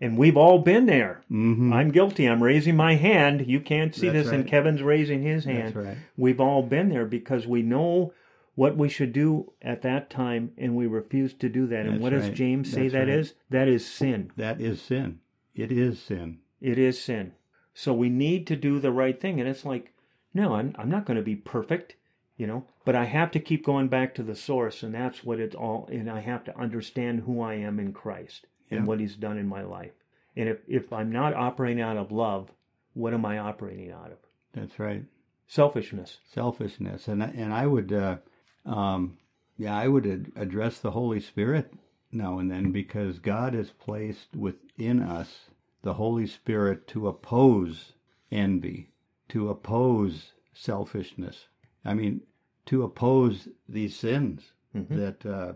And we've all been there. Mm-hmm. I'm guilty. I'm raising my hand. You can't see That's this, and. Kevin's raising his hand. That's right. We've all been there because we know what we should do at that time, and we refuse to do that. and That's what does. James say That's that right. is? That is sin. That is sin. It is sin. It is sin. So we need to do the right thing. And it's like, no, I'm, I'm not going to be perfect, you know, but I have to keep going back to the source. And that's what it's all, and I have to understand who I am in Christ and what He's done in my life. And if, if I'm not operating out of love, what am I operating out of? That's right. Selfishness. Selfishness. And, I- and I would, uh, um, yeah, I would ad- address the Holy Spirit now and then because God has placed within us the Holy Spirit to oppose envy, to oppose selfishness. I mean, to oppose these sins that uh,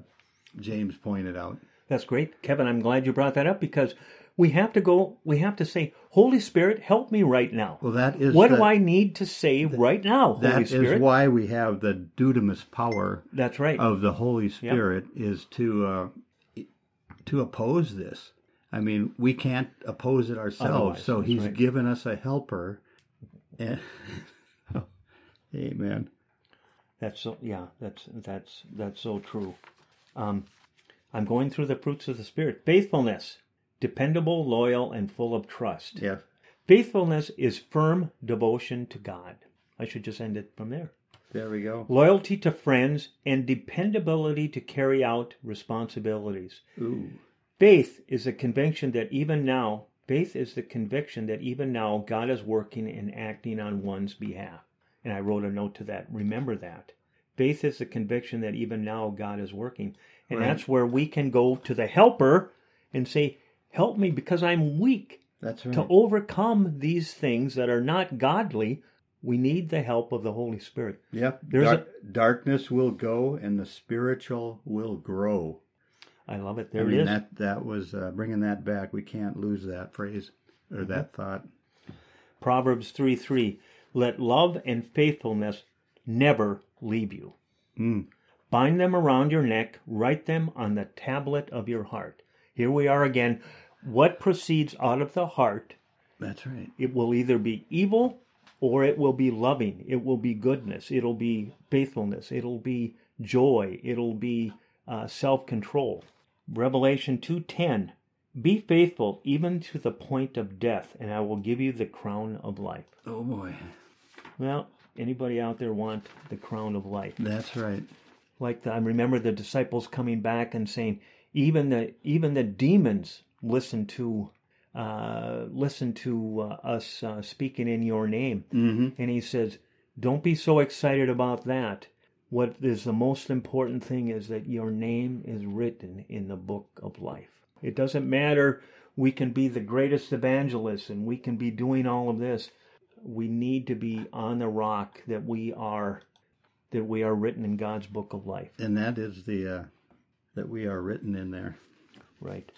James pointed out. That's great. Kevin, I'm glad you brought that up because we have to go. We have to say, Holy Spirit, help me right now. Well, that is what the, do I need to say right now, Holy That Spirit? is why we have the dunamis power That's right. of the Holy Spirit is to uh, to oppose this. I mean, we can't oppose it ourselves. Otherwise, so He's right. given us a helper. And, amen. That's so yeah, that's that's that's so true. Um, I'm going through the fruits of the spirit. Faithfulness, dependable, loyal, and full of trust. Yeah. Faithfulness is firm devotion to God. I should just end it from there. There we go. Loyalty to friends and dependability to carry out responsibilities. Ooh. Faith is a conviction that even now, faith is the conviction that even now God is working and acting on one's behalf. And I wrote a note to that. Remember that. Faith is the conviction that even now God is working. And Right. that's where we can go to the helper and say, Help me because I'm weak That's right. to overcome these things that are not godly. We need the help of the Holy Spirit. Yep. There's Dar- darkness will go and the spiritual will grow. I love it. There I mean, it is. that that was uh, bringing that back. We can't lose that phrase or Mm-hmm. that thought. Proverbs 3 3. Let love and faithfulness never leave you. Mm. Bind them around your neck, write them on the tablet of your heart. Here we are again. What proceeds out of the heart, That's right. it will either be evil or it will be loving. It will be goodness. It'll be faithfulness. It'll be joy. It'll be uh, self control. Revelation 2:10 Be faithful even to the point of death, and I will give you the crown of life. Oh boy. Well, anybody out there want the crown of life? That's right. Like the, I remember the disciples coming back and saying, even the even the demons listen to uh, listen to uh, us uh, speaking in your name. Mm-hmm. And he says, don't be so excited about that. What is the most important thing is that your name is written in the book of life. It doesn't matter. We can be the greatest evangelists and we can be doing all of this. We need to be on the rock that we are that we are written in God's book of life. And that is the uh, that we are written in there. Right.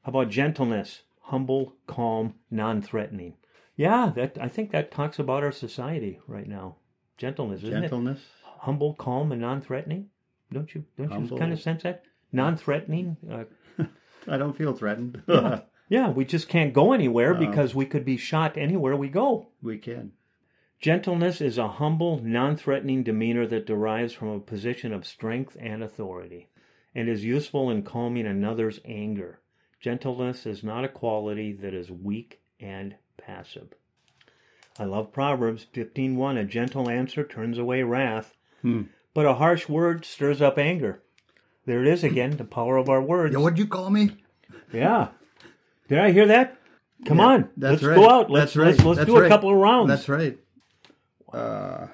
How about gentleness? Humble, calm, non-threatening. Yeah, that I think that talks about our society right now. Gentleness, isn't it? Gentleness. Humble, calm, and non-threatening. Don't you? Don't Humble. you kind of sense that? Non-threatening. Uh, I don't feel threatened. yeah, we just can't go anywhere because we could be shot anywhere we go. we can. Gentleness is a humble, non-threatening demeanor that derives from a position of strength and authority, and is useful in calming another's anger. Gentleness is not a quality that is weak and passive. I love Proverbs 15:1. A gentle answer turns away wrath, Hmm. but a harsh word stirs up anger. There it is again, the power of our words. Yeah, what'd you call me? Yeah. Did I hear that? Come Yeah, on, that's let's right. go out. Let's That's right. let's, let's That's do a couple of rounds. That's right. Uh,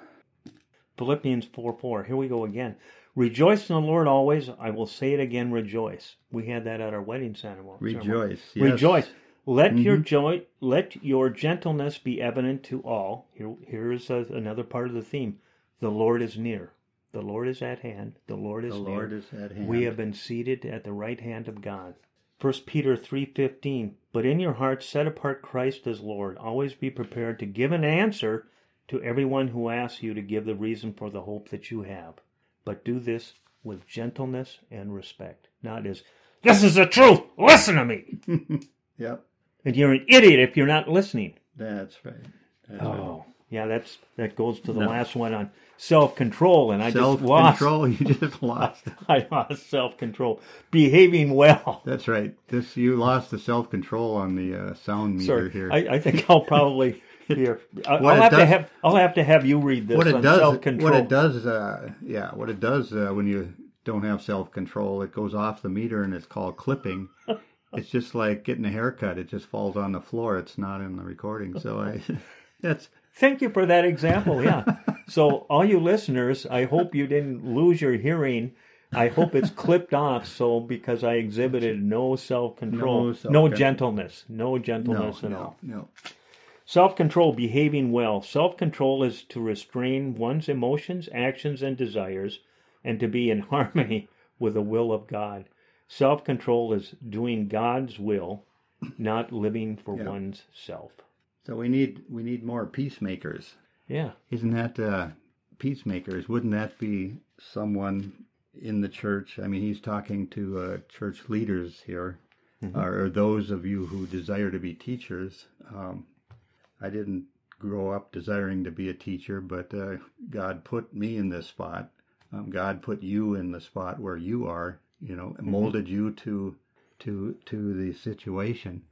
Philippians 4 4. Here we go again. Rejoice in the Lord always. I will say it again, rejoice. We had that at our wedding ceremony. rejoice. Yes. Mm-hmm. Rejoice. Let your joy, let your gentleness be evident to all. Here, here is a, another part of the theme. The Lord is near. The Lord is at hand. The Lord is The near. Lord is at hand. We have been seated at the right hand of God. 1 Peter 3:15 But in your hearts set apart Christ as Lord. Always be prepared to give an answer to everyone who asks you to give the reason for the hope that you have. But do this with gentleness and respect. Not as this is the truth. Listen to me. Yep. And you're an idiot if you're not listening. That's right. That's oh. right. Yeah, that's that goes to the No. last one on self-control and I Self just lost control. You just lost. I lost self-control. Behaving well. That's right. This you lost the self control on the uh, sound meter Sorry, here. I, I think I'll probably here. I- What I'll it have to have I'll have to have you read this what it does, self-control. what it does, uh, yeah, what it does uh, when you don't have self control, it goes off the meter and it's called clipping. it's just like getting a haircut; it just falls on the floor. It's not in the recording. So I, that's Thank you for that example. Yeah. so all you listeners, I hope you didn't lose your hearing. I hope it's clipped off. So because I exhibited no self-control, No no, self-control. gentleness, no no, gentleness at no, all. no. Self-control, behaving well. Self-control is to restrain one's emotions, actions, and desires, and to be in harmony with the will of God. Self-control is doing God's will not living for Yeah. one's self. So we need we need more peacemakers. Yeah. Isn't that uh, peacemakers? Wouldn't that be someone in the church? I mean, he's talking to uh, church leaders here, or, or those of you who desire to be teachers. Um, I didn't grow up desiring to be a teacher, but uh, God put me in this spot. Um, God put you in the spot where you are. You know, and molded you to to to the situation.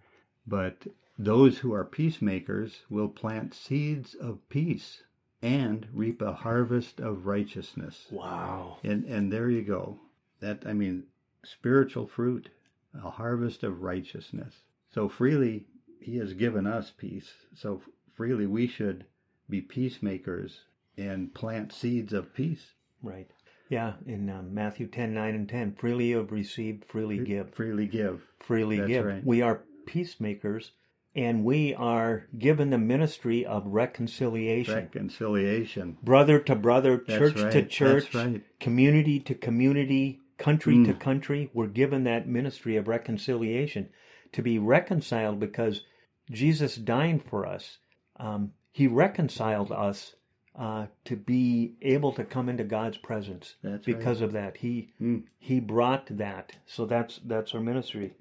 But those who are peacemakers will plant seeds of peace and reap a harvest of righteousness. Wow. And and there you go. That I mean, spiritual fruit, a harvest of righteousness. So freely he has given us peace. So freely we should be peacemakers and plant seeds of peace. Right. Yeah, in um, Matthew 10, 9 and 10, freely you have received, freely give. Freely give. Freely That's give. right. We are peacemakers, and we are given the ministry of reconciliation. Reconciliation. Brother to brother, church to church, right. community to community, country to Mm. country. We're given that ministry of reconciliation to be reconciled because Jesus dying for us. Um, he reconciled us uh, to be able to come into God's presence That's because of that. He Mm. he brought that. So that's that's our ministry.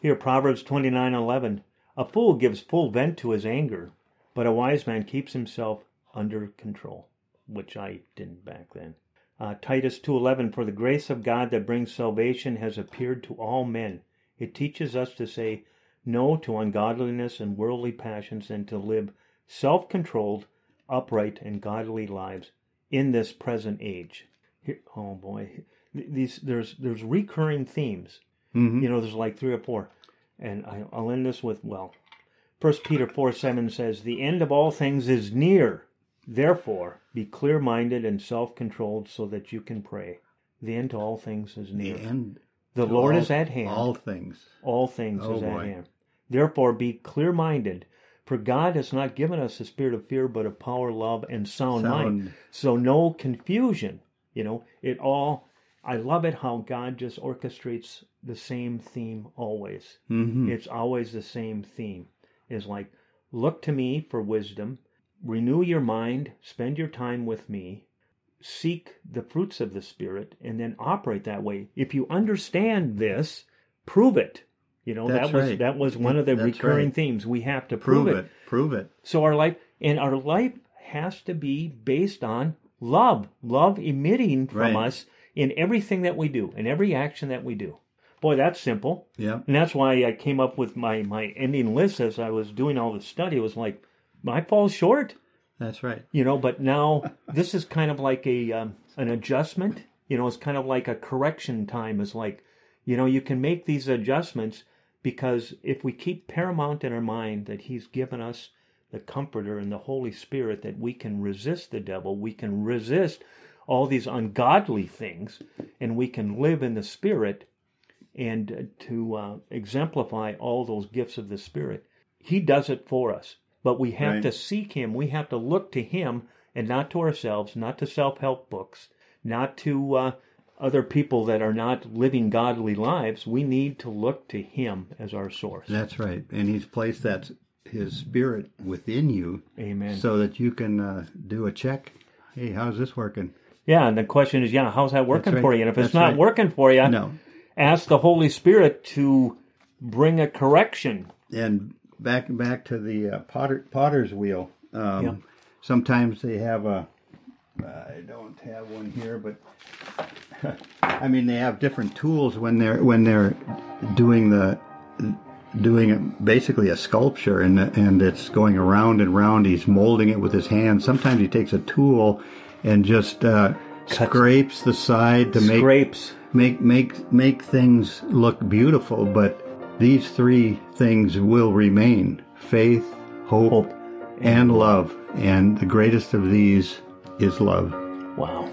Here, Proverbs twenty nine eleven. A fool gives full vent to his anger, but a wise man keeps himself under control, which I didn't back then. Uh, Titus 2:11 For the grace of God that brings salvation has appeared to all men. It teaches us to say no to ungodliness and worldly passions and to live self-controlled, upright and godly lives in this present age. Here, oh boy, these there's there's recurring themes. Mhm. You know, there's like three or four, and I, I'll end this with well, First Peter four seven says, "The end of all things is near. Therefore, be clear-minded and self-controlled, so that you can pray. The end to all things is near. And The Lord all- is at hand. All things. All things Oh, is at hand. Therefore, be clear minded, for God has not given us a spirit of fear, but of power, love, and sound, mind. So, no confusion. You know, it all, I love it how God just orchestrates the same theme always. Mhm. It's always the same theme. Is like, look to me for wisdom, renew your mind, spend your time with me, seek the fruits of the Spirit, and then operate that way. If you understand this, prove it. You know, That's that was right. that was one of the That's recurring right. themes. We have to prove, Prove it. it. Prove it. So our life and our life has to be based on love, love emitting from Right. us in everything that we do, in every action that we do. Boy, that's simple. Yeah. And that's why I came up with my, my ending list as I was doing all the study. It was like, I fall short, That's right. you know, but now this is kind of like a um, an adjustment. You know, it's kind of like a correction time. Is like, you know, you can make these adjustments because if we keep paramount in our mind that He's given us the Comforter and the Holy Spirit, that we can resist the devil, we can resist all these ungodly things, and we can live in the Spirit and to uh, exemplify all those gifts of the Spirit. He does it for us, but we have Right. to seek Him. We have to look to Him and not to ourselves, not to self help books, not to uh, other people that are not living godly lives. We need to look to Him as our source. That's right. And he's placed that his spirit within you Amen. so that you can uh, do a check. Hey, how's this working? Yeah, and the question is, yeah, how's that working right. for you? And if it's not right. working for you, No. ask the Holy Spirit to bring a correction. And back back to the uh, potter, potter's wheel. Um, Yeah. Sometimes they have a. I don't have one here, but I mean they have different tools when they're when they're doing the doing basically a sculpture and and it's going around and round. He's molding it with his hands. Sometimes he takes a tool and just uh, scrapes the side to make Scrapes. make make make things look beautiful but these three things will remain faith hope, Hope and love and the greatest of these is love Wow.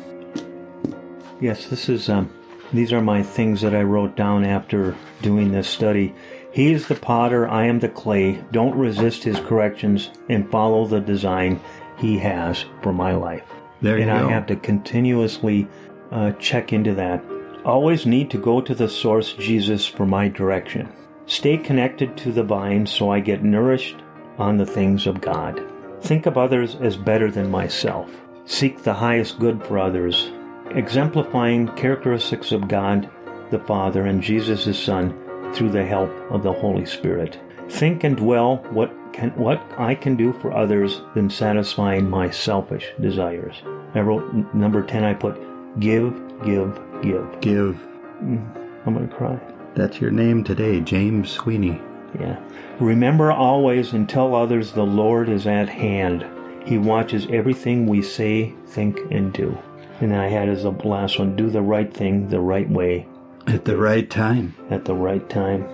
Yes, this is um these are my things that I wrote down after doing this study. He is the potter, I am the clay. Don't resist his corrections and follow the design he has for my life. There you and go I have to continuously uh, check into that. Always need to go to the source, Jesus, for my direction. Stay connected to the vine so I get nourished on the things of God. Think of others as better than myself. Seek the highest good for others, exemplifying characteristics of God the Father and Jesus his Son through the help of the Holy Spirit. Think and dwell what can what I can do for others than satisfying my selfish desires. I wrote number 10 I put give give give. Give. Mm, I'm going to cry. That's your name today, James Sweeney. Yeah. Remember always and tell others the Lord is at hand. He watches everything we say, think, and do. And I had as the last one, do the right thing the right way At the right time. at the right time.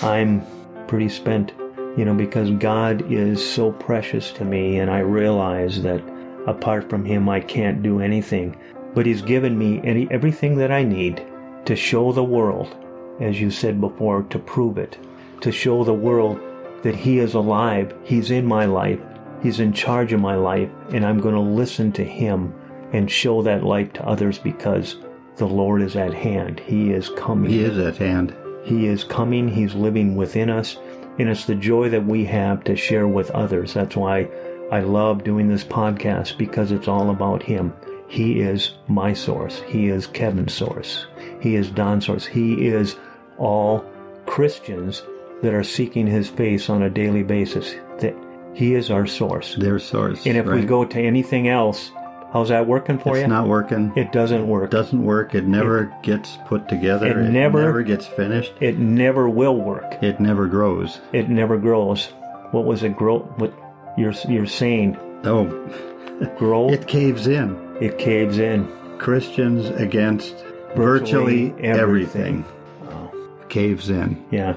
I'm pretty spent, you know, because God is so precious to me, and I realize that apart from Him, I can't do anything. But He's given me any everything that I need to show the world, as you said before, to prove it, to show the world that He is alive, He's in my life, He's in charge of my life, and I'm going to listen to Him and show that light to others because the Lord is at hand. He is coming. He is at hand. He is coming, He's living within us, and it's the joy that we have to share with others. That's why I love doing this podcast because it's all about Him. He is my source, He is Kevin's source, He is Don's source, He is all Christians that are seeking His face on a daily basis. That He is our source. Their source. And if we go to anything else, how's that working for it's you? It's not working. it doesn't work. It doesn't work. It never gets put together. it never- never gets finished. it never will work. It never grows. it never grows. What was it grow? What you're you're saying? Oh, Grow. it caves in. it caves in. Christians against Virtually virtually, everything. Caves in. Yeah,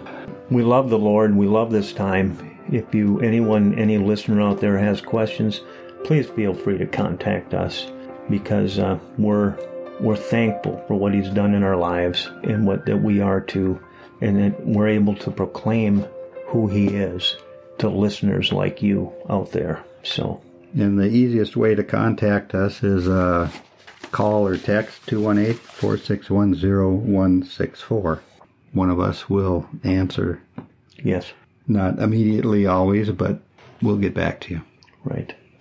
we love the Lord. We love this time. If you anyone any listener out there has questions, please feel free to contact us because uh, we're we're thankful for what He's done in our lives and what that we are to, and that we're able to proclaim who He is to listeners like you out there. So And the easiest way to contact us is uh, call or text 218 461 0164. One of us will answer. yes, Not immediately, always, but we'll get back to you. right.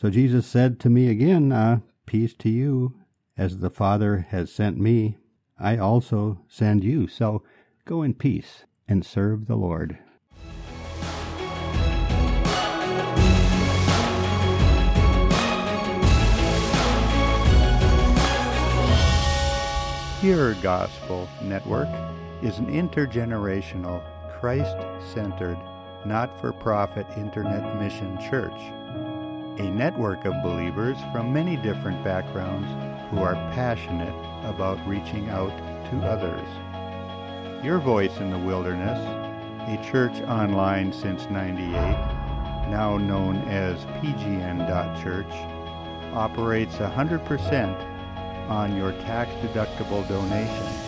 So Jesus said to me again, uh, Peace to you, as the Father has sent me, I also send you. So go in peace and serve the Lord. Pure Gospel Network is an intergenerational, Christ centered, not for profit internet mission church a network of believers from many different backgrounds who are passionate about reaching out to others. Your Voice in the Wilderness, a church online since 98, now known as PGN.Church, operates 100% on your tax deductible donations.